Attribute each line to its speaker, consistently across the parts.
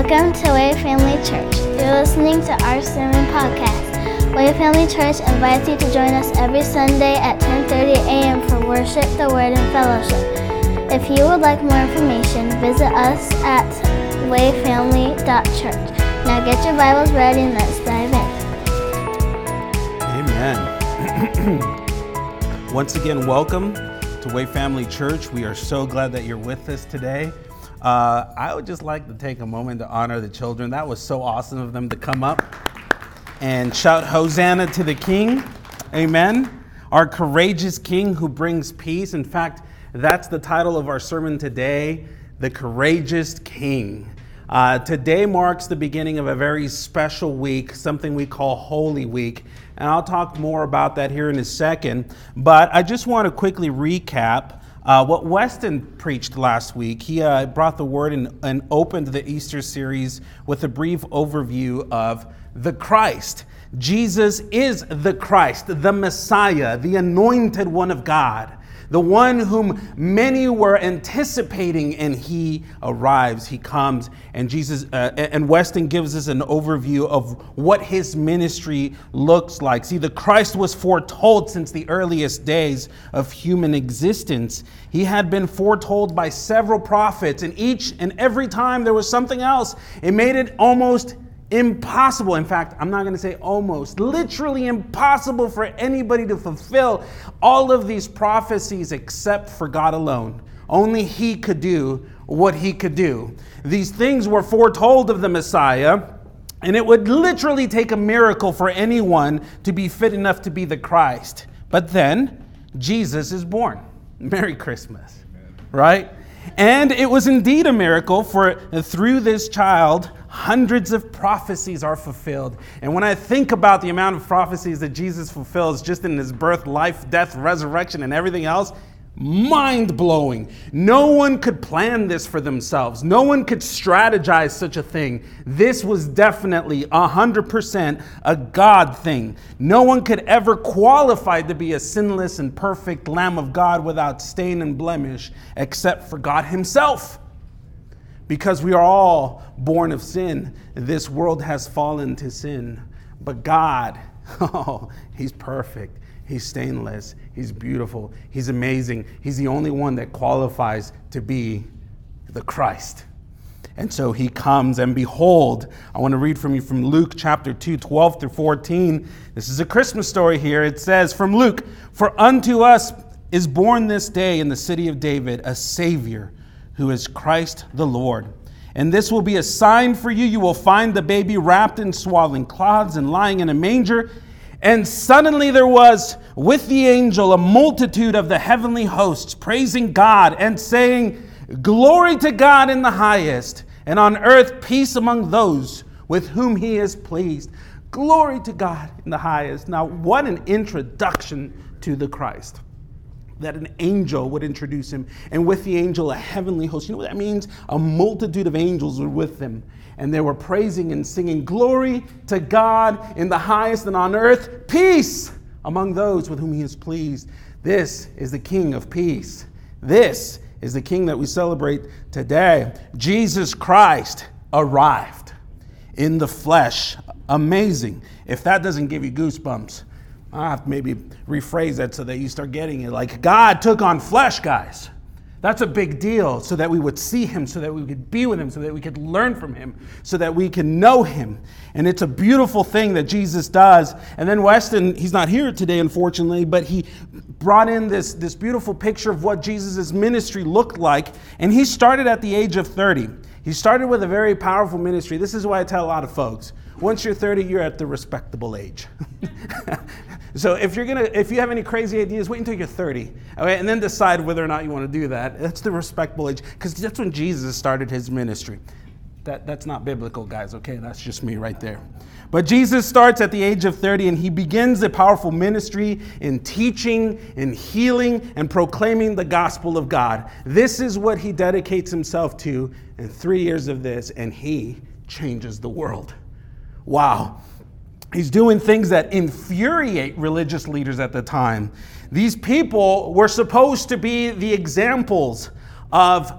Speaker 1: Welcome to Way Family Church. You're listening to our sermon podcast. Way Family Church invites you to join us every Sunday at 10:30 a.m. for worship, the word, and fellowship. If you would like more information, visit us at wayfamily.church. Now get your Bibles ready and let's dive
Speaker 2: in. Amen. Once again, welcome to Way Family Church. We are so glad that you're with us today. Uh, I would just like to take a moment to honor the children. That was so awesome of them to come up and shout Hosanna to the King. Amen. Our courageous King who brings peace. In fact, that's the title of our sermon today The Courageous King. Uh, today marks the beginning of a very special week, something we call Holy Week. And I'll talk more about that here in a second. But I just want to quickly recap uh, what Weston preached last week, he uh, brought the word and, and opened the Easter series with a brief overview of the Christ. Jesus is the Christ, the Messiah, the anointed one of God the one whom many were anticipating, and he arrives, he comes, and Jesus, uh, and Weston gives us an overview of what his ministry looks like. See, the Christ was foretold since the earliest days of human existence. He had been foretold by several prophets, and each and every time there was something else, it made it almost impossible. In fact, I'm not going to say almost, literally impossible for anybody to fulfill all of these prophecies except for God alone. Only He could do what He could do. These things were foretold of the Messiah, and it would literally take a miracle for anyone to be fit enough to be the Christ. But then, Jesus is born. Merry Christmas, right? And it was indeed a miracle, for through this child, hundreds of prophecies are fulfilled. And when I think about the amount of prophecies that Jesus fulfills just in his birth, life, death, resurrection, and everything else, mind blowing. No one could plan this for themselves. No one could strategize such a thing. This was definitely 100% a God thing. No one could ever qualify to be a sinless and perfect Lamb of God without stain and blemish except for God Himself. Because we are all born of sin, this world has fallen to sin. But God, oh, He's perfect. He's stainless. He's beautiful. He's amazing. He's the only one that qualifies to be the Christ. And so he comes, and behold, I want to read from you from Luke chapter 2, 12 through 14. This is a Christmas story here. It says, From Luke, For unto us is born this day in the city of David a Savior, who is Christ the Lord. And this will be a sign for you. You will find the baby wrapped in swaddling cloths and lying in a manger. And suddenly there was with the angel a multitude of the heavenly hosts praising God and saying, Glory to God in the highest, and on earth peace among those with whom he is pleased. Glory to God in the highest. Now, what an introduction to the Christ. That an angel would introduce him, and with the angel, a heavenly host. You know what that means? A multitude of angels were with them and they were praising and singing, Glory to God in the highest and on earth, peace among those with whom he is pleased. This is the King of peace. This is the King that we celebrate today. Jesus Christ arrived in the flesh. Amazing. If that doesn't give you goosebumps, I have to maybe rephrase that so that you start getting it. Like God took on flesh, guys. That's a big deal so that we would see him, so that we could be with him, so that we could learn from him, so that we can know him. And it's a beautiful thing that Jesus does. And then Weston, he's not here today, unfortunately, but he brought in this, this beautiful picture of what Jesus' ministry looked like. And he started at the age of 30. He started with a very powerful ministry. This is why I tell a lot of folks once you're 30, you're at the respectable age. so if you're gonna, if you have any crazy ideas, wait until you're 30, okay, and then decide whether or not you want to do that. That's the respectable age, because that's when Jesus started his ministry. That, that's not biblical, guys, okay? That's just me right there. But Jesus starts at the age of 30 and he begins a powerful ministry in teaching, in healing, and proclaiming the gospel of God. This is what he dedicates himself to in three years of this, and he changes the world. Wow. He's doing things that infuriate religious leaders at the time. These people were supposed to be the examples of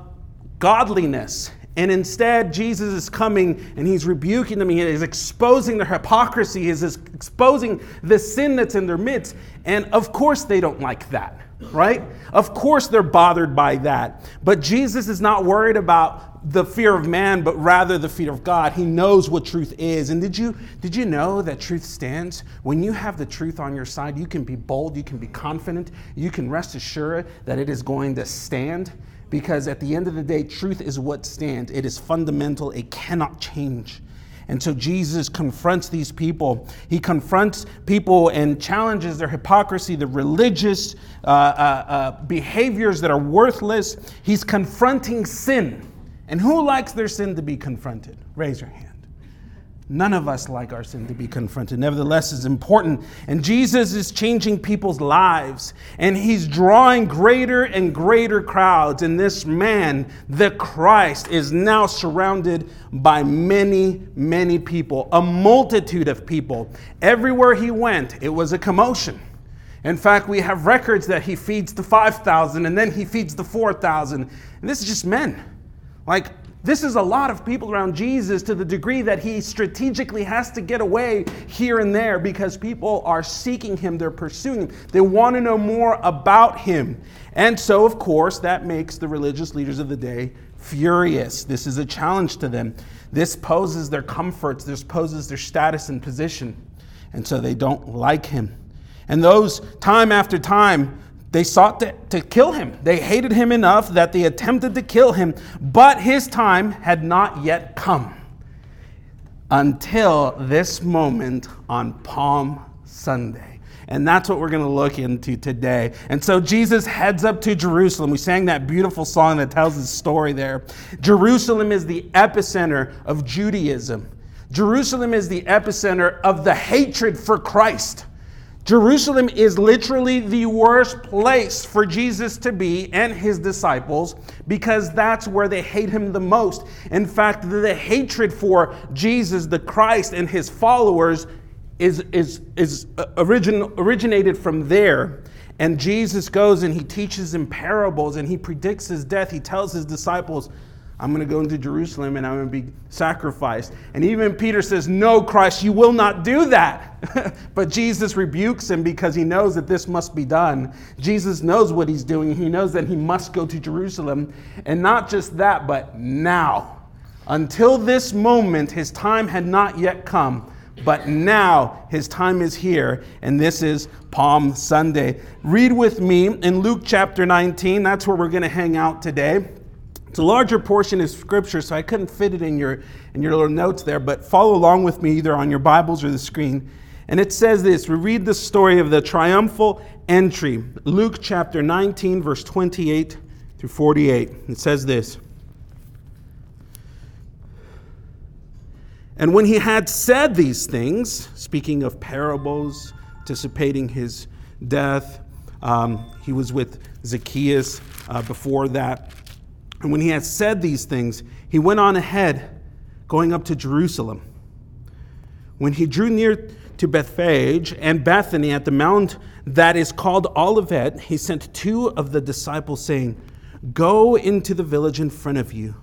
Speaker 2: godliness And instead, Jesus is coming and he's rebuking them. He is exposing their hypocrisy, he is exposing the sin that's in their midst. And of course, they don't like that, right? Of course, they're bothered by that. But Jesus is not worried about the fear of man, but rather the fear of God. He knows what truth is. And did you, did you know that truth stands? When you have the truth on your side, you can be bold, you can be confident, you can rest assured that it is going to stand because at the end of the day, truth is what stands. It is fundamental, it cannot change. And so Jesus confronts these people. He confronts people and challenges their hypocrisy, the religious uh, uh, uh, behaviors that are worthless. He's confronting sin. And who likes their sin to be confronted? Raise your hand. None of us like our sin to be confronted. Nevertheless, it's important. And Jesus is changing people's lives, and he's drawing greater and greater crowds. And this man, the Christ, is now surrounded by many, many people, a multitude of people. Everywhere he went, it was a commotion. In fact, we have records that he feeds the 5,000 and then he feeds the 4,000. And this is just men. Like, this is a lot of people around Jesus to the degree that he strategically has to get away here and there because people are seeking him, they're pursuing him, they want to know more about him. And so, of course, that makes the religious leaders of the day furious. This is a challenge to them. This poses their comforts, this poses their status and position. And so they don't like him. And those, time after time, they sought to, to kill him. They hated him enough that they attempted to kill him, but his time had not yet come until this moment on Palm Sunday. And that's what we're going to look into today. And so Jesus heads up to Jerusalem. We sang that beautiful song that tells his story there. Jerusalem is the epicenter of Judaism, Jerusalem is the epicenter of the hatred for Christ. Jerusalem is literally the worst place for Jesus to be and his disciples because that's where they hate him the most. In fact, the hatred for Jesus, the Christ, and his followers is, is, is uh, origin, originated from there. And Jesus goes and he teaches in parables and he predicts his death. He tells his disciples, I'm going to go into Jerusalem and I'm going to be sacrificed. And even Peter says, No, Christ, you will not do that. but Jesus rebukes him because he knows that this must be done. Jesus knows what he's doing. He knows that he must go to Jerusalem. And not just that, but now. Until this moment, his time had not yet come. But now his time is here, and this is Palm Sunday. Read with me in Luke chapter 19. That's where we're going to hang out today. It's a larger portion of scripture, so I couldn't fit it in your, in your little notes there, but follow along with me either on your Bibles or the screen. And it says this we read the story of the triumphal entry, Luke chapter 19, verse 28 through 48. It says this. And when he had said these things, speaking of parables, anticipating his death, um, he was with Zacchaeus uh, before that. And when he had said these things, he went on ahead, going up to Jerusalem. When he drew near to Bethphage and Bethany at the mount that is called Olivet, he sent two of the disciples, saying, Go into the village in front of you,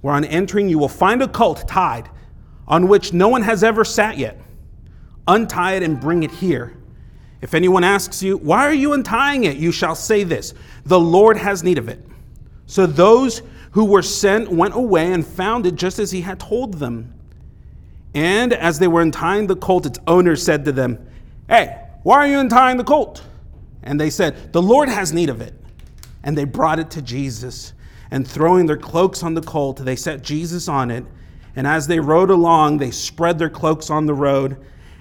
Speaker 2: where on entering you will find a colt tied, on which no one has ever sat yet. Untie it and bring it here. If anyone asks you, Why are you untying it? you shall say this The Lord has need of it. So those who were sent went away and found it just as he had told them. And as they were untying the colt, its owner said to them, Hey, why are you untying the colt? And they said, The Lord has need of it. And they brought it to Jesus. And throwing their cloaks on the colt, they set Jesus on it. And as they rode along, they spread their cloaks on the road.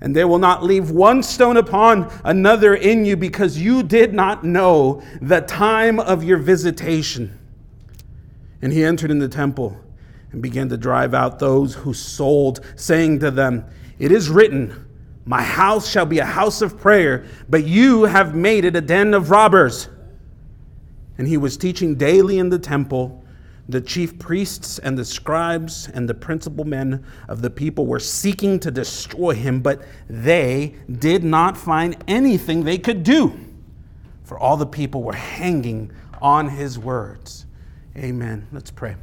Speaker 2: And they will not leave one stone upon another in you because you did not know the time of your visitation. And he entered in the temple and began to drive out those who sold, saying to them, It is written, My house shall be a house of prayer, but you have made it a den of robbers. And he was teaching daily in the temple. The chief priests and the scribes and the principal men of the people were seeking to destroy him, but they did not find anything they could do, for all the people were hanging on his words. Amen. Let's pray.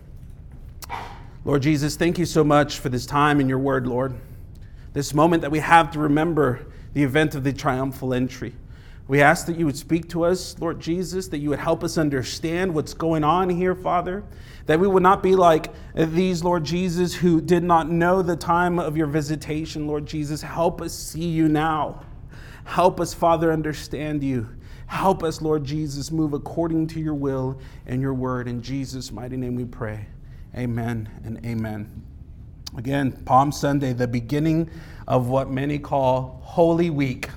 Speaker 2: Lord Jesus, thank you so much for this time in your word, Lord. This moment that we have to remember the event of the triumphal entry. We ask that you would speak to us, Lord Jesus, that you would help us understand what's going on here, Father. That we would not be like these, Lord Jesus, who did not know the time of your visitation, Lord Jesus. Help us see you now. Help us, Father, understand you. Help us, Lord Jesus, move according to your will and your word. In Jesus' mighty name we pray. Amen and amen. Again, Palm Sunday, the beginning of what many call Holy Week.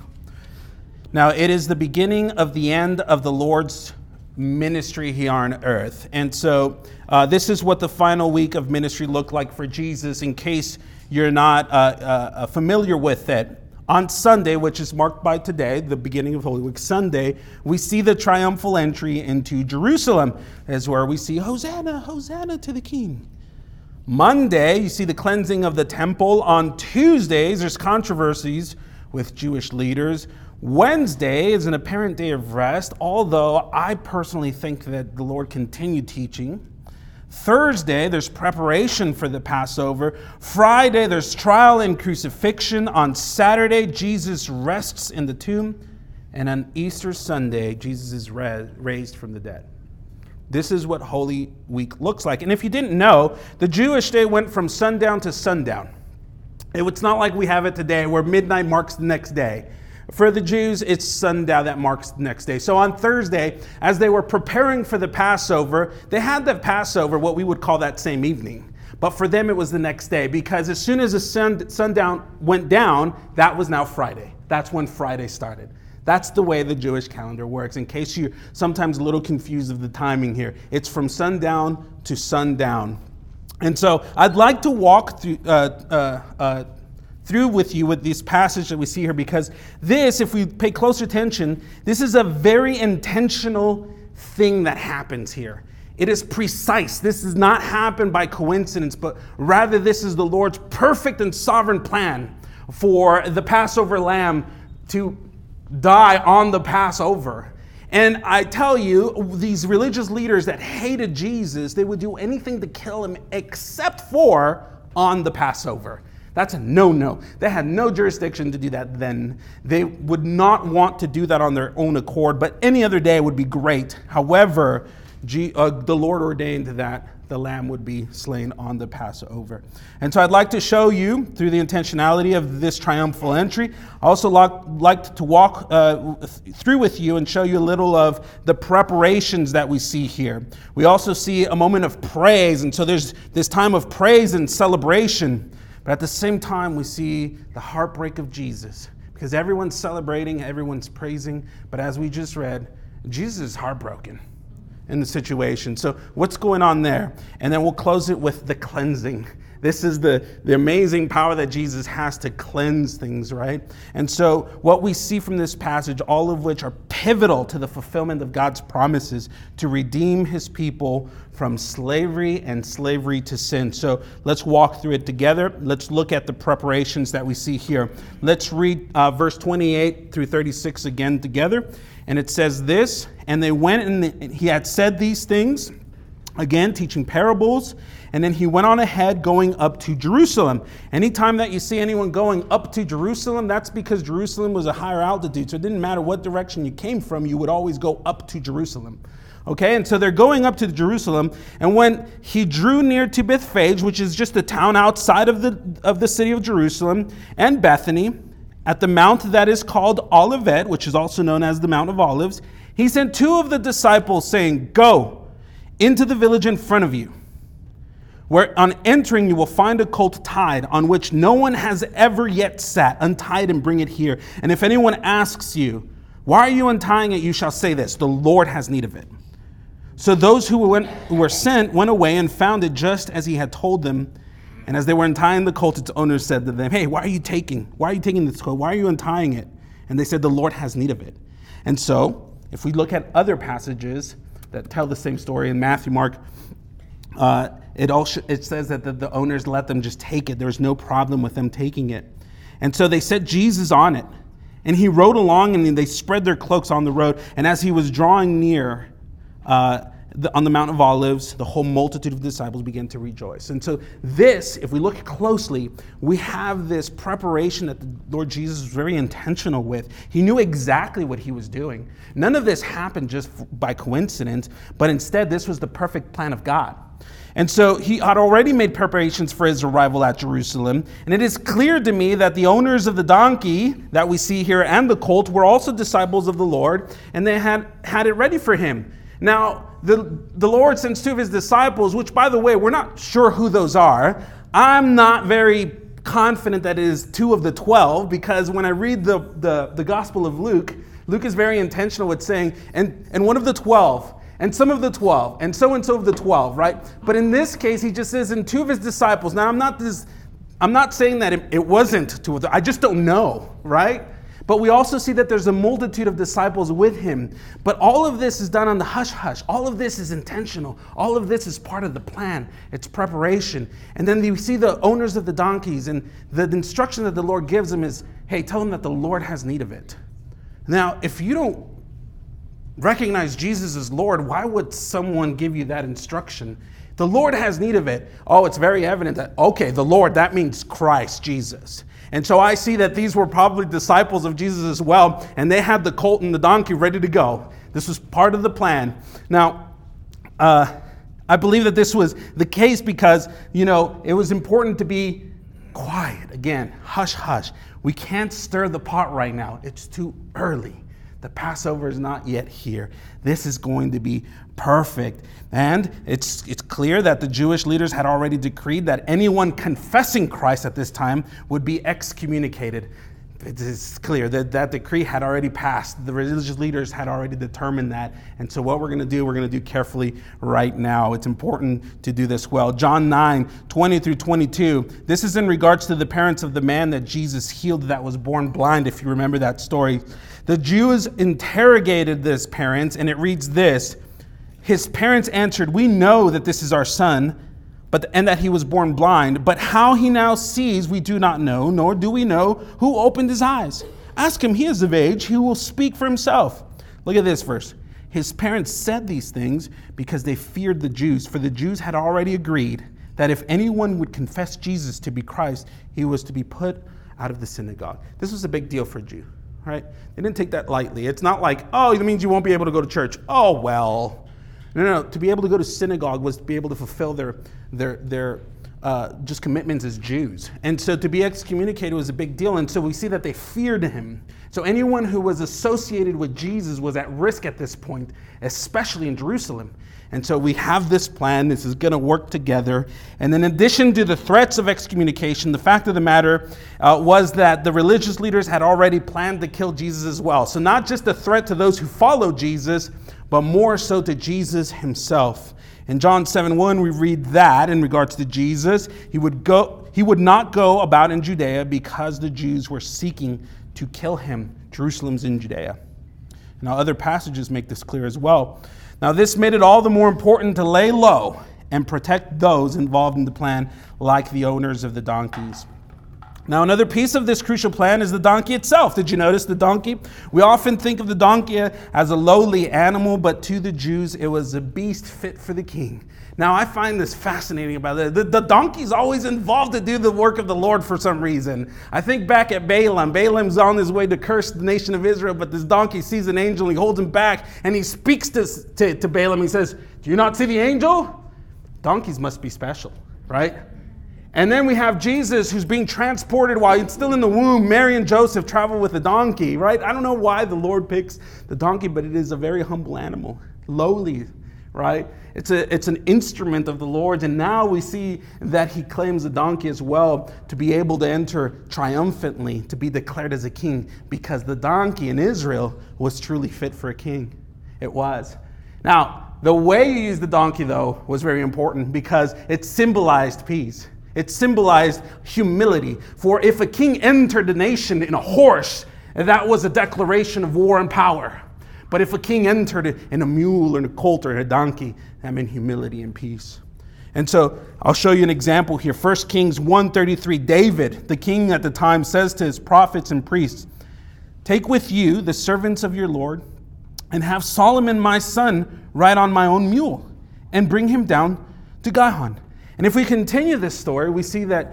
Speaker 2: Now, it is the beginning of the end of the Lord's ministry here on earth. And so, uh, this is what the final week of ministry looked like for Jesus, in case you're not uh, uh, familiar with it. On Sunday, which is marked by today, the beginning of Holy Week Sunday, we see the triumphal entry into Jerusalem, as where we see Hosanna, Hosanna to the King. Monday, you see the cleansing of the temple. On Tuesdays, there's controversies with Jewish leaders. Wednesday is an apparent day of rest, although I personally think that the Lord continued teaching. Thursday, there's preparation for the Passover. Friday, there's trial and crucifixion. On Saturday, Jesus rests in the tomb. And on Easter Sunday, Jesus is raised from the dead. This is what Holy Week looks like. And if you didn't know, the Jewish day went from sundown to sundown. It's not like we have it today where midnight marks the next day. For the Jews, it's sundown that marks the next day. So on Thursday, as they were preparing for the Passover, they had the Passover, what we would call that same evening. But for them, it was the next day because as soon as the sun, sundown went down, that was now Friday. That's when Friday started. That's the way the Jewish calendar works. In case you're sometimes a little confused of the timing here, it's from sundown to sundown. And so I'd like to walk through, uh, uh, uh, through with you with this passage that we see here because this, if we pay close attention, this is a very intentional thing that happens here. It is precise. This does not happen by coincidence, but rather this is the Lord's perfect and sovereign plan for the Passover lamb to die on the Passover. And I tell you, these religious leaders that hated Jesus, they would do anything to kill him except for on the Passover. That's a no no. They had no jurisdiction to do that then. They would not want to do that on their own accord, but any other day would be great. However, G, uh, the Lord ordained that the lamb would be slain on the Passover. And so I'd like to show you through the intentionality of this triumphal entry. I also like, like to walk uh, through with you and show you a little of the preparations that we see here. We also see a moment of praise, and so there's this time of praise and celebration. But at the same time, we see the heartbreak of Jesus because everyone's celebrating, everyone's praising. But as we just read, Jesus is heartbroken in the situation. So, what's going on there? And then we'll close it with the cleansing. This is the, the amazing power that Jesus has to cleanse things, right? And so, what we see from this passage, all of which are pivotal to the fulfillment of God's promises to redeem his people from slavery and slavery to sin. So, let's walk through it together. Let's look at the preparations that we see here. Let's read uh, verse 28 through 36 again together. And it says this And they went and he had said these things, again, teaching parables. And then he went on ahead going up to Jerusalem. Anytime that you see anyone going up to Jerusalem, that's because Jerusalem was a higher altitude. So it didn't matter what direction you came from, you would always go up to Jerusalem. Okay, and so they're going up to Jerusalem. And when he drew near to Bethphage, which is just a town outside of the, of the city of Jerusalem, and Bethany, at the mount that is called Olivet, which is also known as the Mount of Olives, he sent two of the disciples, saying, Go into the village in front of you, where on entering you will find a colt tied, on which no one has ever yet sat. Untie it and bring it here. And if anyone asks you, Why are you untying it? you shall say this The Lord has need of it. So those who, went, who were sent went away and found it just as he had told them. And as they were untying the colt, its owner said to them, Hey, why are you taking? Why are you taking this colt? Why are you untying it? And they said, The Lord has need of it. And so, if we look at other passages that tell the same story in Matthew, Mark, uh, it, all—it says that the, the owners let them just take it. There's no problem with them taking it. And so they set Jesus on it. And he rode along and they spread their cloaks on the road. And as he was drawing near, uh, the, on the Mount of Olives, the whole multitude of disciples began to rejoice. And so, this, if we look closely, we have this preparation that the Lord Jesus was very intentional with. He knew exactly what he was doing. None of this happened just by coincidence, but instead, this was the perfect plan of God. And so he had already made preparations for his arrival at Jerusalem. And it is clear to me that the owners of the donkey that we see here and the colt were also disciples of the Lord, and they had had it ready for him. Now, the, the Lord sends two of his disciples, which, by the way, we're not sure who those are. I'm not very confident that it is two of the 12 because when I read the, the, the Gospel of Luke, Luke is very intentional with saying, and, and one of the 12, and some of the 12, and so and so of the 12, right? But in this case, he just says, and two of his disciples. Now, I'm not this. I'm not saying that it, it wasn't two of them. I just don't know, right? But we also see that there's a multitude of disciples with him. But all of this is done on the hush hush. All of this is intentional. All of this is part of the plan, it's preparation. And then you see the owners of the donkeys, and the instruction that the Lord gives them is hey, tell them that the Lord has need of it. Now, if you don't recognize Jesus as Lord, why would someone give you that instruction? The Lord has need of it. Oh, it's very evident that, okay, the Lord, that means Christ, Jesus. And so I see that these were probably disciples of Jesus as well, and they had the colt and the donkey ready to go. This was part of the plan. Now, uh, I believe that this was the case because, you know, it was important to be quiet. Again, hush, hush. We can't stir the pot right now, it's too early. The Passover is not yet here. This is going to be perfect. And it's, it's clear that the Jewish leaders had already decreed that anyone confessing Christ at this time would be excommunicated. It is clear that that decree had already passed. The religious leaders had already determined that. And so, what we're going to do, we're going to do carefully right now. It's important to do this well. John 9, 20 through 22. This is in regards to the parents of the man that Jesus healed that was born blind, if you remember that story. The Jews interrogated this parents, and it reads this His parents answered, We know that this is our son, but, and that he was born blind, but how he now sees we do not know, nor do we know who opened his eyes. Ask him, he is of age, he will speak for himself. Look at this verse. His parents said these things because they feared the Jews, for the Jews had already agreed that if anyone would confess Jesus to be Christ, he was to be put out of the synagogue. This was a big deal for a Jew right? They didn't take that lightly. It's not like, oh, it means you won't be able to go to church. Oh, well. No, no, no. To be able to go to synagogue was to be able to fulfill their, their, their uh, just commitments as Jews. And so to be excommunicated was a big deal. And so we see that they feared him. So anyone who was associated with Jesus was at risk at this point, especially in Jerusalem. And so we have this plan. This is going to work together. And in addition to the threats of excommunication, the fact of the matter uh, was that the religious leaders had already planned to kill Jesus as well. So not just a threat to those who follow Jesus, but more so to Jesus himself. In John 7 1, we read that in regards to Jesus, he would, go, he would not go about in Judea because the Jews were seeking to kill him. Jerusalem's in Judea. Now, other passages make this clear as well. Now, this made it all the more important to lay low and protect those involved in the plan, like the owners of the donkeys. Now, another piece of this crucial plan is the donkey itself. Did you notice the donkey? We often think of the donkey as a lowly animal, but to the Jews, it was a beast fit for the king. Now, I find this fascinating about it. The, the donkey's always involved to do the work of the Lord for some reason. I think back at Balaam. Balaam's on his way to curse the nation of Israel, but this donkey sees an angel and he holds him back and he speaks to, to, to Balaam. He says, Do you not see the angel? Donkeys must be special, right? And then we have Jesus who's being transported while he's still in the womb. Mary and Joseph travel with a donkey, right? I don't know why the Lord picks the donkey, but it is a very humble animal, lowly, right? It's, a, it's an instrument of the Lord. And now we see that he claims the donkey as well to be able to enter triumphantly, to be declared as a king, because the donkey in Israel was truly fit for a king. It was. Now, the way you use the donkey, though, was very important because it symbolized peace. It symbolized humility. For if a king entered the nation in a horse, that was a declaration of war and power. But if a king entered in a mule or a colt or a donkey, that meant humility and peace. And so I'll show you an example here. 1 Kings 133, David, the king at the time, says to his prophets and priests, Take with you the servants of your Lord, and have Solomon my son ride on my own mule, and bring him down to Gihon. And if we continue this story, we see that,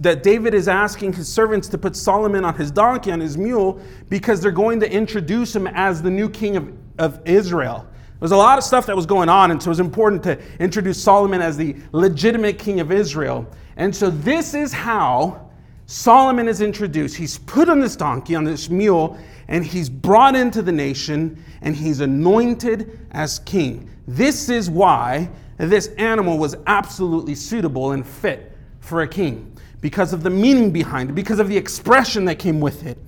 Speaker 2: that David is asking his servants to put Solomon on his donkey, on his mule, because they're going to introduce him as the new king of, of Israel. There was a lot of stuff that was going on, and so it was important to introduce Solomon as the legitimate king of Israel. And so this is how Solomon is introduced. He's put on this donkey, on this mule, and he's brought into the nation, and he's anointed as king. This is why this animal was absolutely suitable and fit for a king because of the meaning behind it, because of the expression that came with it.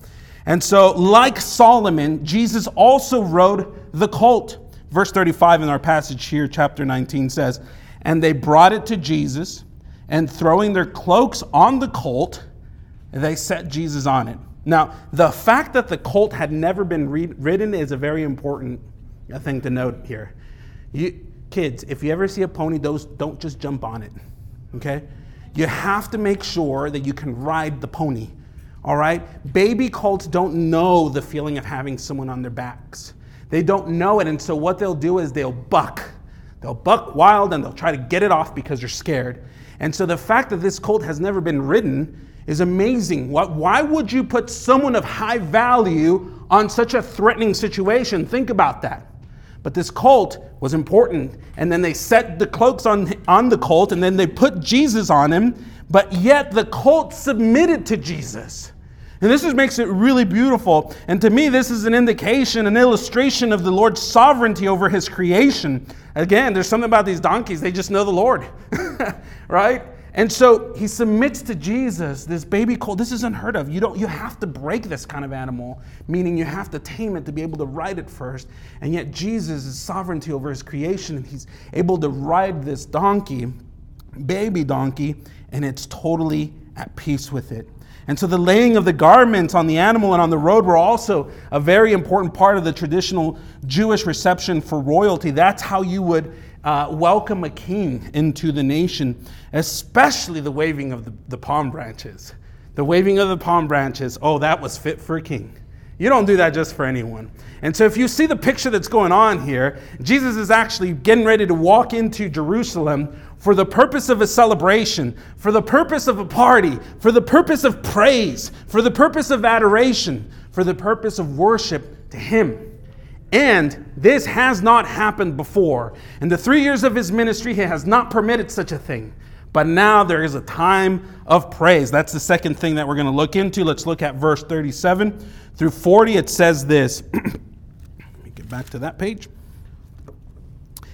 Speaker 2: And so, like Solomon, Jesus also rode the colt. Verse 35 in our passage here, chapter 19 says, And they brought it to Jesus, and throwing their cloaks on the colt, they set Jesus on it. Now, the fact that the colt had never been ridden is a very important uh, thing to note here. You, kids, if you ever see a pony, those don't just jump on it. Okay? You have to make sure that you can ride the pony. All right? Baby colts don't know the feeling of having someone on their backs. They don't know it, and so what they'll do is they'll buck. They'll buck wild and they'll try to get it off because they're scared. And so the fact that this colt has never been ridden is amazing. Why would you put someone of high value on such a threatening situation? Think about that. But this colt was important. And then they set the cloaks on, on the colt and then they put Jesus on him. But yet the colt submitted to Jesus. And this is, makes it really beautiful. And to me, this is an indication, an illustration of the Lord's sovereignty over his creation. Again, there's something about these donkeys, they just know the Lord, right? And so he submits to Jesus, this baby colt. This is unheard of. You don't you have to break this kind of animal, meaning you have to tame it to be able to ride it first. And yet Jesus is sovereignty over his creation, and he's able to ride this donkey, baby donkey, and it's totally at peace with it. And so the laying of the garments on the animal and on the road were also a very important part of the traditional Jewish reception for royalty. That's how you would uh, welcome a king into the nation, especially the waving of the, the palm branches. The waving of the palm branches, oh, that was fit for a king. You don't do that just for anyone. And so, if you see the picture that's going on here, Jesus is actually getting ready to walk into Jerusalem for the purpose of a celebration, for the purpose of a party, for the purpose of praise, for the purpose of adoration, for the purpose of worship to Him. And this has not happened before. In the three years of his ministry, he has not permitted such a thing. But now there is a time of praise. That's the second thing that we're going to look into. Let's look at verse 37 through 40. It says this. Let me get back to that page.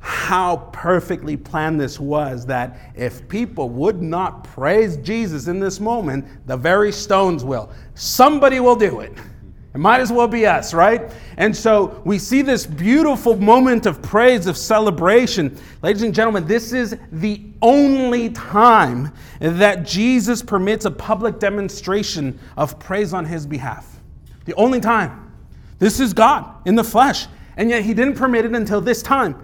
Speaker 2: how perfectly planned this was that if people would not praise Jesus in this moment, the very stones will. Somebody will do it. It might as well be us, right? And so we see this beautiful moment of praise, of celebration. Ladies and gentlemen, this is the only time that Jesus permits a public demonstration of praise on his behalf. The only time. This is God in the flesh. And yet he didn't permit it until this time.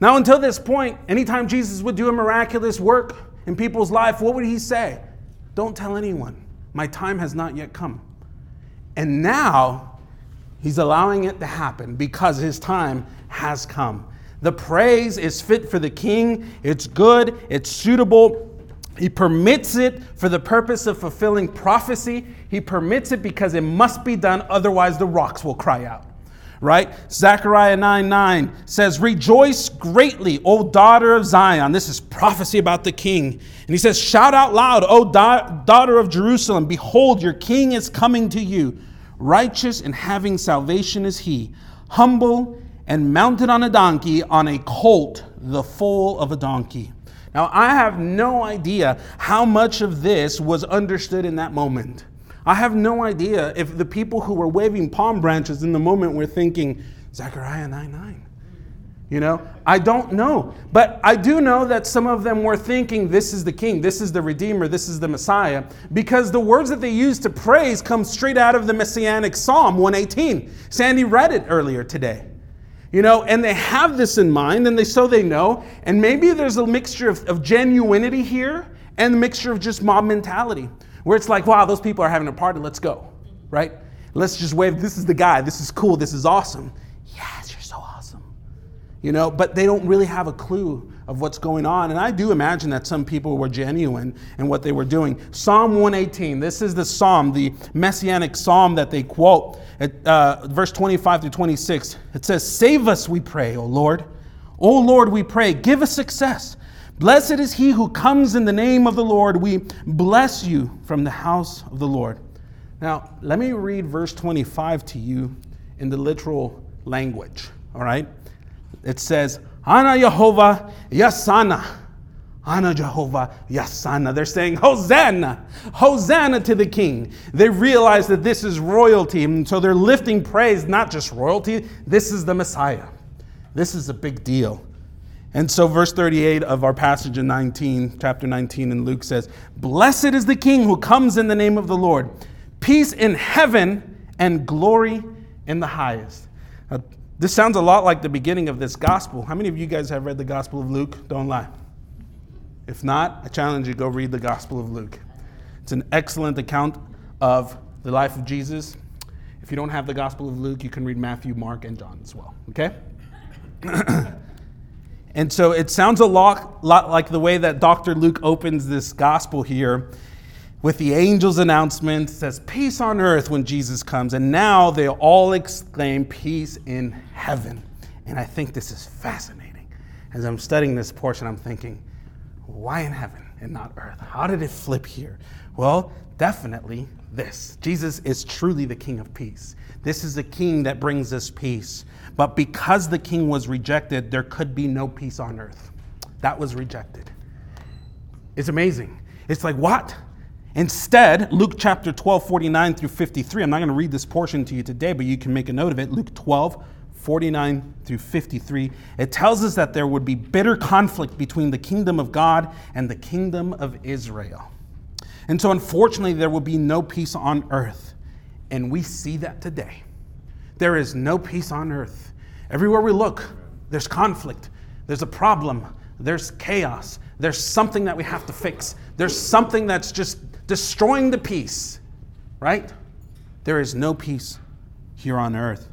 Speaker 2: Now, until this point, anytime Jesus would do a miraculous work in people's life, what would he say? Don't tell anyone. My time has not yet come. And now he's allowing it to happen because his time has come. The praise is fit for the king, it's good, it's suitable. He permits it for the purpose of fulfilling prophecy. He permits it because it must be done, otherwise, the rocks will cry out right? Zechariah 9 9 says, Rejoice greatly, O daughter of Zion. This is prophecy about the king. And he says, Shout out loud, O da- daughter of Jerusalem. Behold, your king is coming to you. Righteous and having salvation is he, humble and mounted on a donkey, on a colt, the foal of a donkey. Now, I have no idea how much of this was understood in that moment. I have no idea if the people who were waving palm branches in the moment were thinking, Zechariah 9 9. You know, I don't know. But I do know that some of them were thinking, this is the king, this is the redeemer, this is the Messiah, because the words that they use to praise come straight out of the messianic Psalm 118. Sandy read it earlier today. You know, and they have this in mind, and they so they know. And maybe there's a mixture of, of genuinity here and a mixture of just mob mentality where it's like, wow, those people are having a party, let's go, right? Let's just wave, this is the guy, this is cool, this is awesome. Yes, you're so awesome. You know, but they don't really have a clue of what's going on. And I do imagine that some people were genuine in what they were doing. Psalm 118, this is the psalm, the messianic psalm that they quote, at, uh, verse 25 through 26. It says, Save us, we pray, O Lord. O Lord, we pray, give us success. Blessed is he who comes in the name of the Lord. We bless you from the house of the Lord. Now, let me read verse 25 to you in the literal language, all right? It says, Ana Jehovah Yasana. Ana Jehovah Yasana. They're saying, Hosanna, Hosanna to the King. They realize that this is royalty, and so they're lifting praise, not just royalty, this is the Messiah. This is a big deal. And so, verse 38 of our passage in 19, chapter 19 in Luke says, Blessed is the King who comes in the name of the Lord, peace in heaven and glory in the highest. Now, this sounds a lot like the beginning of this gospel. How many of you guys have read the Gospel of Luke? Don't lie. If not, I challenge you go read the Gospel of Luke. It's an excellent account of the life of Jesus. If you don't have the Gospel of Luke, you can read Matthew, Mark, and John as well. Okay? And so it sounds a lot, lot like the way that Dr. Luke opens this gospel here with the angel's announcement says peace on earth when jesus comes. And now they all exclaim peace in heaven. And i think this is fascinating. As i'm studying this portion i'm thinking why in heaven and not earth? How did it flip here? Well definitely this jesus is truly the king of peace this is the king that brings us peace but because the king was rejected, there could be no peace on earth. That was rejected. It's amazing. It's like, what? Instead, Luke chapter 12, 49 through 53, I'm not going to read this portion to you today, but you can make a note of it. Luke 12, 49 through 53, it tells us that there would be bitter conflict between the kingdom of God and the kingdom of Israel. And so, unfortunately, there will be no peace on earth. And we see that today. There is no peace on earth. Everywhere we look, there's conflict, there's a problem, there's chaos, there's something that we have to fix, there's something that's just destroying the peace, right? There is no peace here on earth.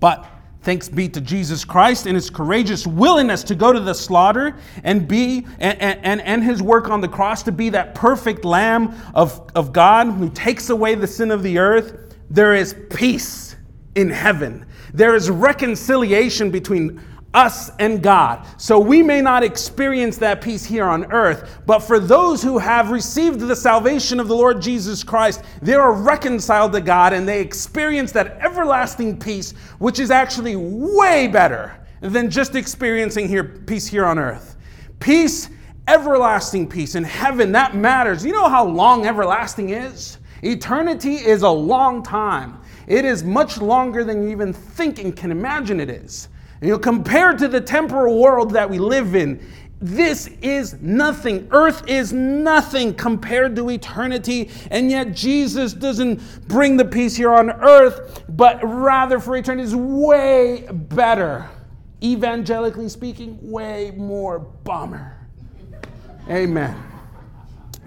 Speaker 2: But thanks be to Jesus Christ and his courageous willingness to go to the slaughter and be and, and, and his work on the cross to be that perfect lamb of, of God who takes away the sin of the earth, there is peace in heaven. There is reconciliation between us and God. So we may not experience that peace here on earth, but for those who have received the salvation of the Lord Jesus Christ, they are reconciled to God and they experience that everlasting peace, which is actually way better than just experiencing here peace here on earth. Peace, everlasting peace in heaven, that matters. You know how long everlasting is? Eternity is a long time. It is much longer than you even think and can imagine it is. And you know, compared to the temporal world that we live in, this is nothing. Earth is nothing compared to eternity. And yet, Jesus doesn't bring the peace here on earth, but rather for eternity is way better. Evangelically speaking, way more bummer. Amen.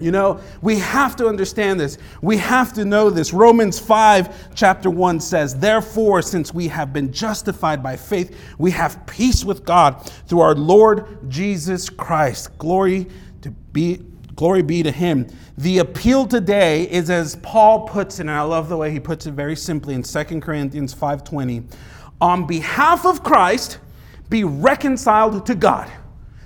Speaker 2: You know, we have to understand this. We have to know this. Romans 5, chapter 1 says, Therefore, since we have been justified by faith, we have peace with God through our Lord Jesus Christ. Glory to be glory be to him. The appeal today is as Paul puts it, and I love the way he puts it very simply in 2 Corinthians 5:20. On behalf of Christ, be reconciled to God.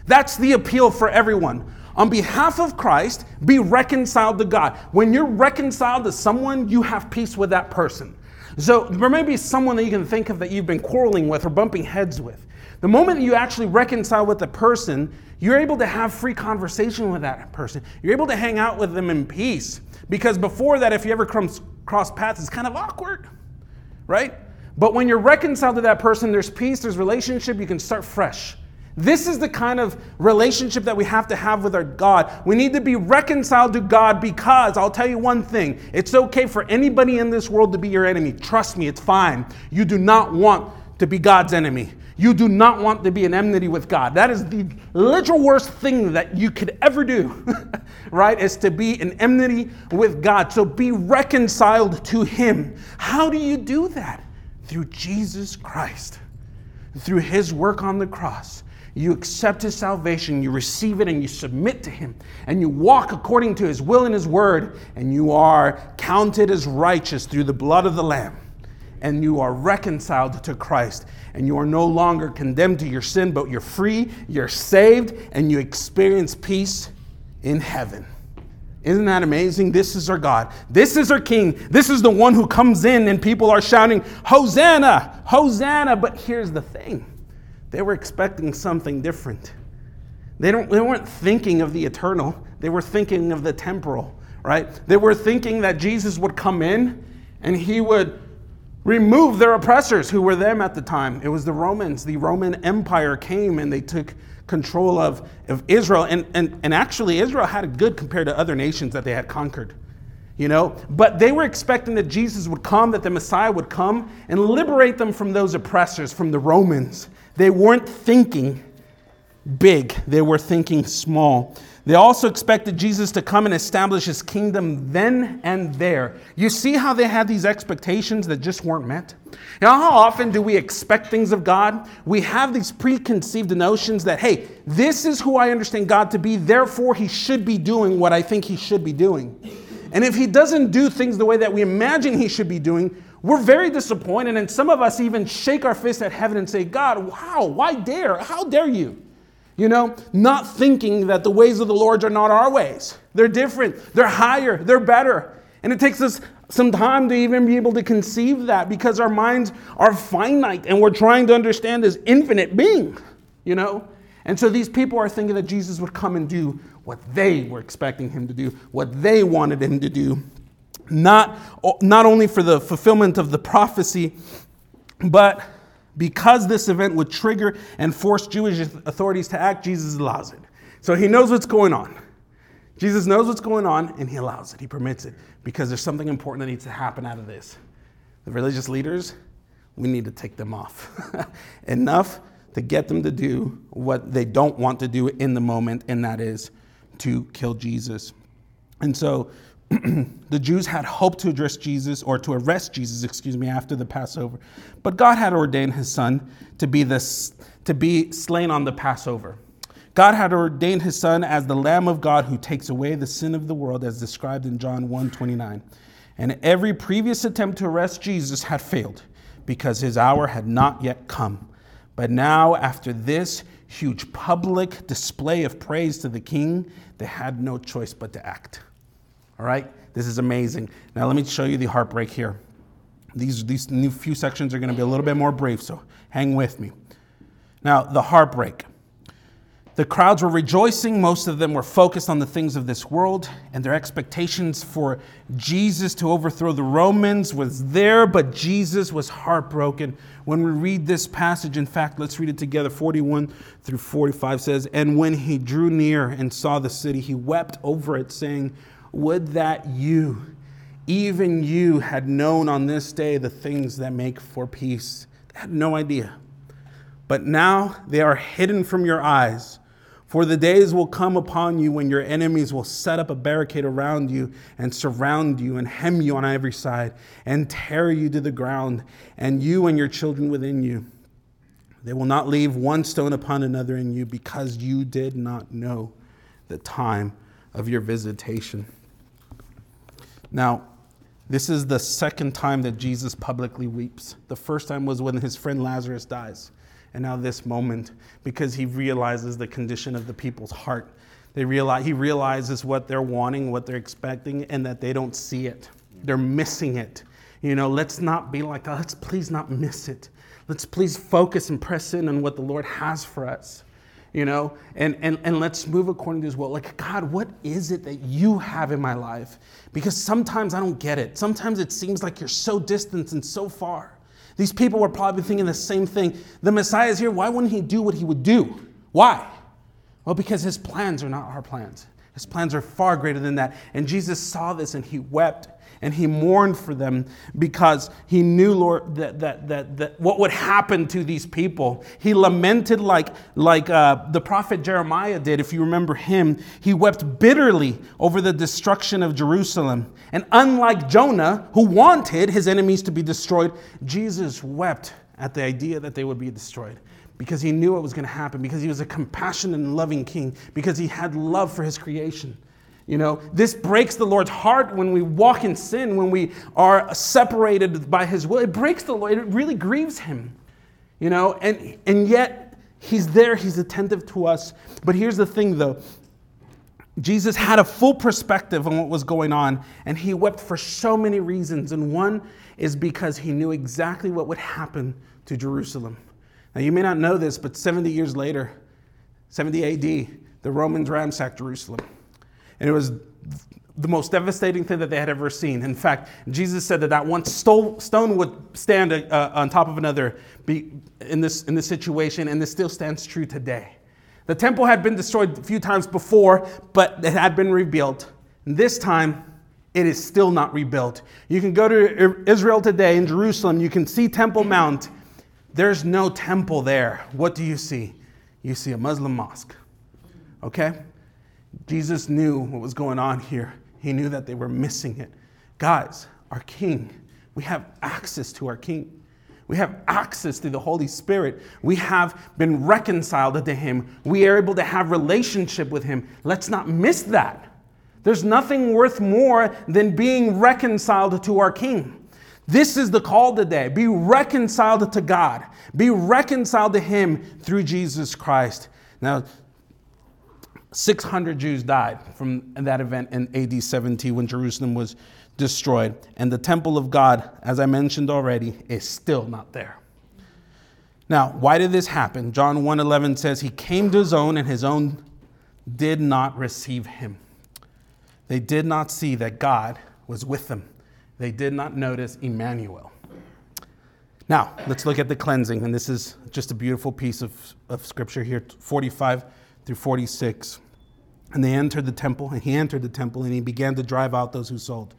Speaker 2: That's the appeal for everyone on behalf of Christ, be reconciled to God. When you're reconciled to someone, you have peace with that person. So there may be someone that you can think of that you've been quarreling with or bumping heads with. The moment you actually reconcile with the person, you're able to have free conversation with that person. You're able to hang out with them in peace. Because before that, if you ever cross paths, it's kind of awkward, right? But when you're reconciled to that person, there's peace, there's relationship, you can start fresh. This is the kind of relationship that we have to have with our God. We need to be reconciled to God because I'll tell you one thing it's okay for anybody in this world to be your enemy. Trust me, it's fine. You do not want to be God's enemy. You do not want to be in enmity with God. That is the literal worst thing that you could ever do, right? Is to be in enmity with God. So be reconciled to Him. How do you do that? Through Jesus Christ, through His work on the cross you accept his salvation, you receive it, and you submit to him, and you walk according to his will and his word, and you are counted as righteous through the blood of the Lamb, and you are reconciled to Christ, and you are no longer condemned to your sin, but you're free, you're saved, and you experience peace in heaven. Isn't that amazing? This is our God. This is our King. This is the one who comes in and people are shouting, Hosanna, Hosanna. But here's the thing they were expecting something different. They, don't, they weren't thinking of the eternal, they were thinking of the temporal, right? They were thinking that Jesus would come in and he would remove their oppressors who were them at the time. It was the Romans. The Roman Empire came and they took control of, of Israel. And, and, and actually, Israel had it good compared to other nations that they had conquered. You know, but they were expecting that Jesus would come, that the Messiah would come and liberate them from those oppressors, from the Romans. They weren't thinking big, they were thinking small. They also expected Jesus to come and establish his kingdom then and there. You see how they had these expectations that just weren't met? You know, how often do we expect things of God? We have these preconceived notions that, hey, this is who I understand God to be, therefore he should be doing what I think he should be doing. And if he doesn't do things the way that we imagine he should be doing, we're very disappointed, and some of us even shake our fist at heaven and say, God, wow, why dare? How dare you? You know, not thinking that the ways of the Lord are not our ways. They're different, they're higher, they're better. And it takes us some time to even be able to conceive that because our minds are finite and we're trying to understand this infinite being, you know? And so these people are thinking that Jesus would come and do what they were expecting him to do, what they wanted him to do not, not only for the fulfillment of the prophecy, but because this event would trigger and force Jewish authorities to act, Jesus allows it. So he knows what's going on. Jesus knows what's going on and he allows it. He permits it because there's something important that needs to happen out of this. The religious leaders, we need to take them off. Enough to get them to do what they don't want to do in the moment, and that is to kill Jesus. And so the Jews had hoped to address Jesus or to arrest Jesus, excuse me, after the Passover. But God had ordained his son to be to be slain on the Passover. God had ordained his son as the lamb of God who takes away the sin of the world as described in John 1:29. And every previous attempt to arrest Jesus had failed because his hour had not yet come. But now after this huge public display of praise to the king, they had no choice but to act. All right? This is amazing. Now, let me show you the heartbreak here. These, these new few sections are going to be a little bit more brief, so hang with me. Now, the heartbreak. The crowds were rejoicing. Most of them were focused on the things of this world, and their expectations for Jesus to overthrow the Romans was there, but Jesus was heartbroken. When we read this passage, in fact, let's read it together 41 through 45 says, And when he drew near and saw the city, he wept over it, saying, Would that you, even you, had known on this day the things that make for peace. They had no idea. But now they are hidden from your eyes. For the days will come upon you when your enemies will set up a barricade around you and surround you and hem you on every side and tear you to the ground, and you and your children within you. They will not leave one stone upon another in you because you did not know the time of your visitation. Now, this is the second time that Jesus publicly weeps. The first time was when his friend Lazarus dies and now this moment because he realizes the condition of the people's heart. They realize, he realizes what they're wanting, what they're expecting, and that they don't see it. They're missing it. You know, let's not be like, oh, let's please not miss it. Let's please focus and press in on what the Lord has for us. You know, and, and, and let's move according to his will. Like, God, what is it that you have in my life? Because sometimes I don't get it. Sometimes it seems like you're so distant and so far. These people were probably thinking the same thing. The Messiah is here. Why wouldn't he do what he would do? Why? Well, because his plans are not our plans. His plans are far greater than that. And Jesus saw this and he wept and he mourned for them because he knew, Lord, that, that, that, that what would happen to these people. He lamented like, like uh, the prophet Jeremiah did, if you remember him. He wept bitterly over the destruction of Jerusalem. And unlike Jonah, who wanted his enemies to be destroyed, Jesus wept at the idea that they would be destroyed because he knew what was going to happen, because he was a compassionate and loving king, because he had love for his creation. You know, this breaks the Lord's heart when we walk in sin, when we are separated by His will. It breaks the Lord, it really grieves Him. You know, and, and yet He's there, He's attentive to us. But here's the thing though Jesus had a full perspective on what was going on, and He wept for so many reasons. And one is because He knew exactly what would happen to Jerusalem. Now, you may not know this, but 70 years later, 70 AD, the Romans ransacked Jerusalem. And it was the most devastating thing that they had ever seen. In fact, Jesus said that that one stone would stand uh, on top of another in, this, in this situation, and this still stands true today. The temple had been destroyed a few times before, but it had been rebuilt. This time, it is still not rebuilt. You can go to Israel today in Jerusalem, you can see Temple Mount. There's no temple there. What do you see? You see a Muslim mosque. Okay? Jesus knew what was going on here. He knew that they were missing it. Guys, our King, we have access to our King. We have access to the Holy Spirit. We have been reconciled to Him. We are able to have relationship with Him. Let's not miss that. There's nothing worth more than being reconciled to our King. This is the call today. Be reconciled to God. Be reconciled to Him through Jesus Christ. Now, 600 Jews died from that event in AD 70 when Jerusalem was destroyed. And the temple of God, as I mentioned already, is still not there. Now, why did this happen? John 1:11 says he came to his own and his own did not receive him. They did not see that God was with them. They did not notice Emmanuel. Now, let's look at the cleansing. And this is just a beautiful piece of, of scripture here 45 through 46. And they entered the temple, and he entered the temple, and he began to drive out those who sold,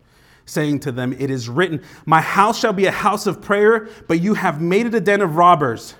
Speaker 2: saying to them, It is written, My house shall be a house of prayer, but you have made it a den of robbers.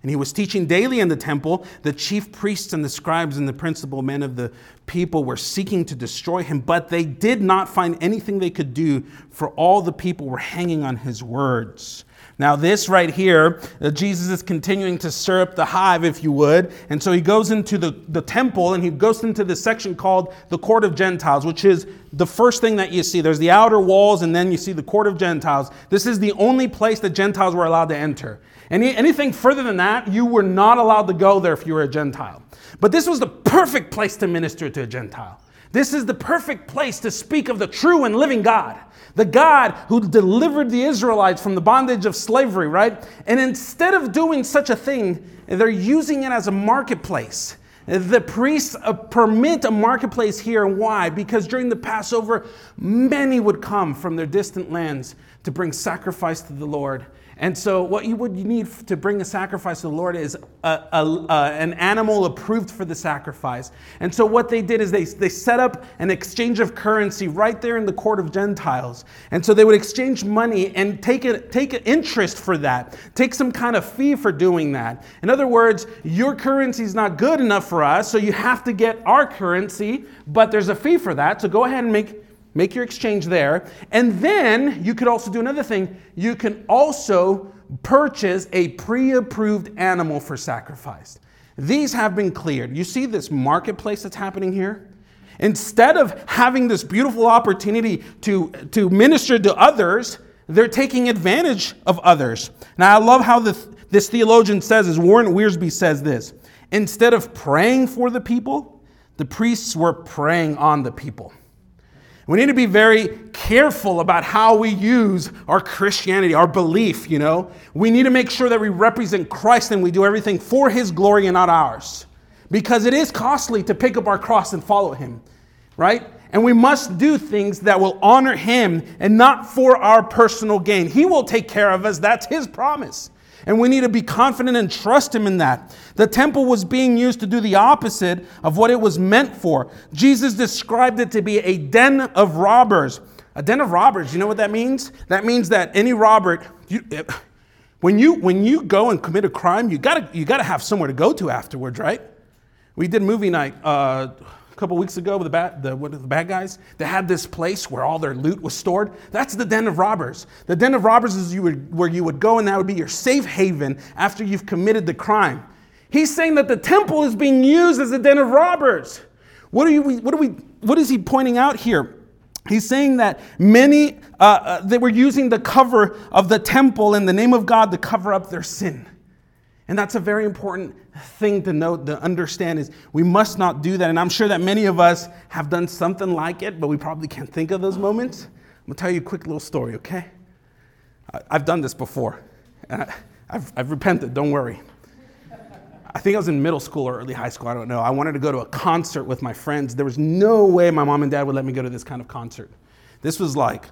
Speaker 2: And he was teaching daily in the temple. The chief priests and the scribes and the principal men of the people were seeking to destroy him, but they did not find anything they could do, for all the people were hanging on his words. Now, this right here, uh, Jesus is continuing to stir up the hive, if you would. And so he goes into the, the temple and he goes into this section called the Court of Gentiles, which is the first thing that you see. There's the outer walls, and then you see the Court of Gentiles. This is the only place that Gentiles were allowed to enter. Any, anything further than that, you were not allowed to go there if you were a Gentile. But this was the perfect place to minister to a Gentile. This is the perfect place to speak of the true and living God. The God who delivered the Israelites from the bondage of slavery, right? And instead of doing such a thing, they're using it as a marketplace. The priests uh, permit a marketplace here. Why? Because during the Passover, many would come from their distant lands to bring sacrifice to the Lord. And so, what you would need to bring a sacrifice to the Lord is a, a, an animal approved for the sacrifice. And so, what they did is they, they set up an exchange of currency right there in the court of Gentiles. And so, they would exchange money and take, a, take an interest for that, take some kind of fee for doing that. In other words, your currency is not good enough for us, so you have to get our currency, but there's a fee for that. So, go ahead and make Make your exchange there. And then you could also do another thing. You can also purchase a pre approved animal for sacrifice. These have been cleared. You see this marketplace that's happening here? Instead of having this beautiful opportunity to, to minister to others, they're taking advantage of others. Now, I love how this, this theologian says, as Warren Wiersbe says this instead of praying for the people, the priests were preying on the people. We need to be very careful about how we use our Christianity, our belief, you know. We need to make sure that we represent Christ and we do everything for his glory and not ours. Because it is costly to pick up our cross and follow him, right? And we must do things that will honor him and not for our personal gain. He will take care of us, that's his promise. And we need to be confident and trust Him in that. The temple was being used to do the opposite of what it was meant for. Jesus described it to be a den of robbers. A den of robbers, you know what that means? That means that any robber, you, when, you, when you go and commit a crime, you gotta, you gotta have somewhere to go to afterwards, right? We did movie night. Uh, a couple weeks ago with the bad, the, what, the bad guys. They had this place where all their loot was stored. That's the den of robbers. The den of robbers is you would, where you would go, and that would be your safe haven after you've committed the crime. He's saying that the temple is being used as a den of robbers. What, are you, what, are we, what is he pointing out here? He's saying that many, uh, uh, they were using the cover of the temple in the name of God to cover up their sin. And that's a very important thing to note, to understand is we must not do that. And I'm sure that many of us have done something like it, but we probably can't think of those moments. I'm gonna tell you a quick little story, okay? I've done this before. I've, I've repented, don't worry. I think I was in middle school or early high school, I don't know. I wanted to go to a concert with my friends. There was no way my mom and dad would let me go to this kind of concert. This was like,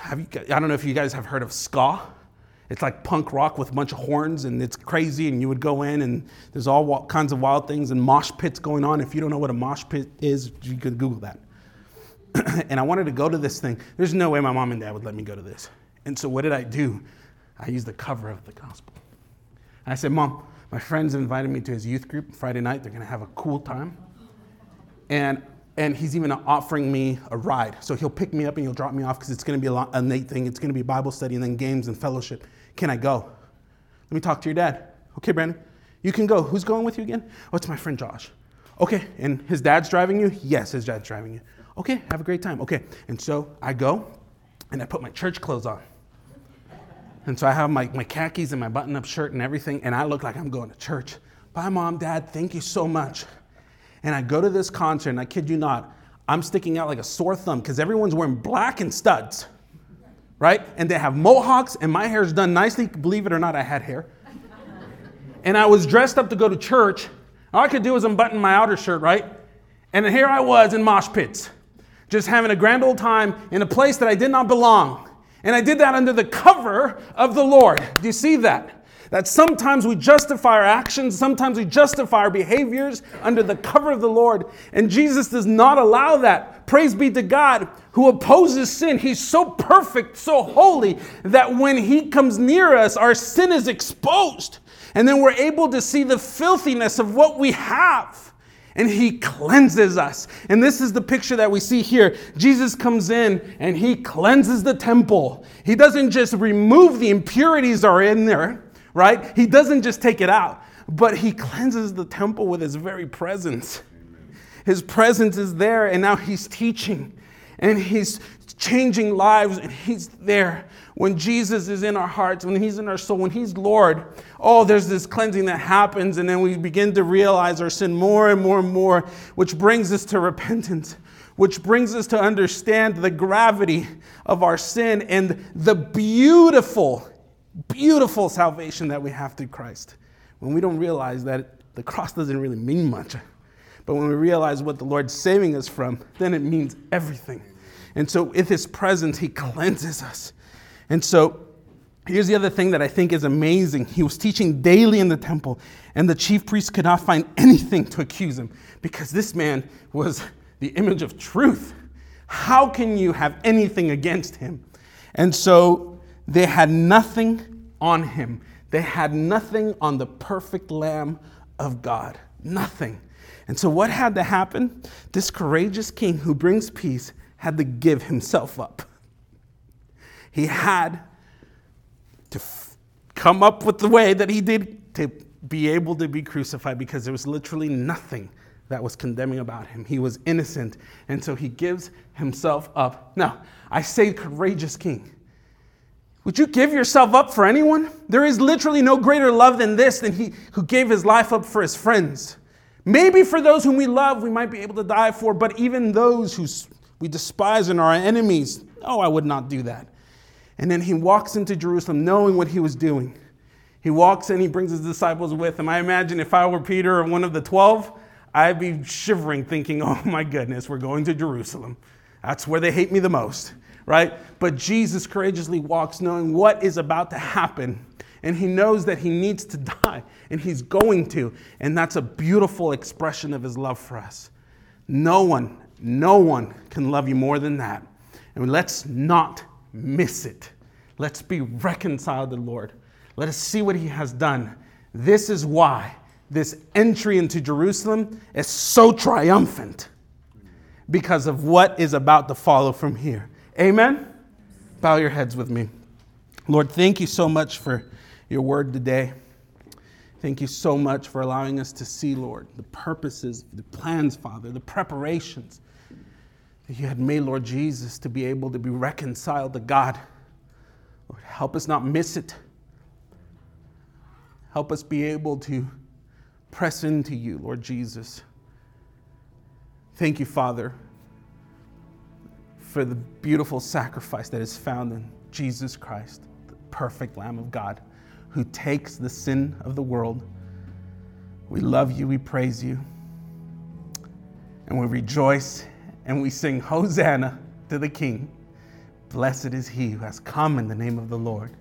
Speaker 2: have you, I don't know if you guys have heard of ska. It's like punk rock with a bunch of horns, and it's crazy. And you would go in, and there's all kinds of wild things and mosh pits going on. If you don't know what a mosh pit is, you could Google that. and I wanted to go to this thing. There's no way my mom and dad would let me go to this. And so what did I do? I used the cover of the gospel. And I said, Mom, my friend's invited me to his youth group Friday night. They're going to have a cool time. And and he's even offering me a ride. So he'll pick me up and he'll drop me off because it's going to be a, a Nate thing. It's going to be Bible study and then games and fellowship. Can I go? Let me talk to your dad. Okay, Brandon, you can go. Who's going with you again? Oh, it's my friend Josh. Okay, and his dad's driving you? Yes, his dad's driving you. Okay, have a great time. Okay, and so I go and I put my church clothes on. And so I have my, my khakis and my button up shirt and everything, and I look like I'm going to church. Bye, mom, dad, thank you so much. And I go to this concert, and I kid you not, I'm sticking out like a sore thumb because everyone's wearing black and studs right? And they have mohawks, and my hair's done nicely. Believe it or not, I had hair. And I was dressed up to go to church. All I could do was unbutton my outer shirt, right? And here I was in mosh pits, just having a grand old time in a place that I did not belong. And I did that under the cover of the Lord. Do you see that? That sometimes we justify our actions, sometimes we justify our behaviors under the cover of the Lord. And Jesus does not allow that. Praise be to God who opposes sin. He's so perfect, so holy, that when He comes near us, our sin is exposed. And then we're able to see the filthiness of what we have. And He cleanses us. And this is the picture that we see here. Jesus comes in and He cleanses the temple. He doesn't just remove the impurities that are in there right? He doesn't just take it out, but he cleanses the temple with his very presence. His presence is there, and now he's teaching and he's changing lives, and he's there. When Jesus is in our hearts, when he's in our soul, when he's Lord, oh, there's this cleansing that happens, and then we begin to realize our sin more and more and more, which brings us to repentance which brings us to understand the gravity of our sin and the beautiful, beautiful salvation that we have through Christ. When we don't realize that the cross doesn't really mean much, but when we realize what the Lord's saving us from, then it means everything. And so, with His presence, He cleanses us. And so, Here's the other thing that I think is amazing. He was teaching daily in the temple, and the chief priests could not find anything to accuse him because this man was the image of truth. How can you have anything against him? And so they had nothing on him. They had nothing on the perfect Lamb of God. Nothing. And so, what had to happen? This courageous king who brings peace had to give himself up. He had to f- come up with the way that he did to be able to be crucified because there was literally nothing that was condemning about him. He was innocent. And so he gives himself up. Now, I say, courageous king. Would you give yourself up for anyone? There is literally no greater love than this, than he who gave his life up for his friends. Maybe for those whom we love, we might be able to die for, but even those who we despise and are our enemies, no, I would not do that. And then he walks into Jerusalem knowing what he was doing. He walks in, he brings his disciples with him. I imagine if I were Peter or one of the 12, I'd be shivering, thinking, oh my goodness, we're going to Jerusalem. That's where they hate me the most, right? But Jesus courageously walks knowing what is about to happen. And he knows that he needs to die, and he's going to. And that's a beautiful expression of his love for us. No one, no one can love you more than that. And let's not miss it. Let's be reconciled to the Lord. Let us see what he has done. This is why this entry into Jerusalem is so triumphant because of what is about to follow from here. Amen? Bow your heads with me. Lord, thank you so much for your word today. Thank you so much for allowing us to see, Lord, the purposes, the plans, Father, the preparations that you had made, Lord Jesus, to be able to be reconciled to God. Lord, help us not miss it. Help us be able to press into you, Lord Jesus. Thank you, Father, for the beautiful sacrifice that is found in Jesus Christ, the perfect Lamb of God, who takes the sin of the world. We love you, we praise you, and we rejoice and we sing Hosanna to the King. Blessed is he who has come in the name of the Lord.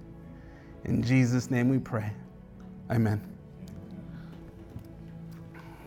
Speaker 2: In Jesus' name we pray. Amen.